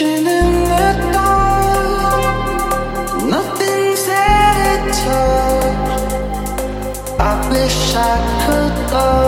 I wish I could love.